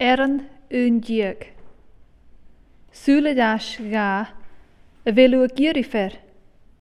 Eran yn diag. Sŵle dash ga, a velu a giri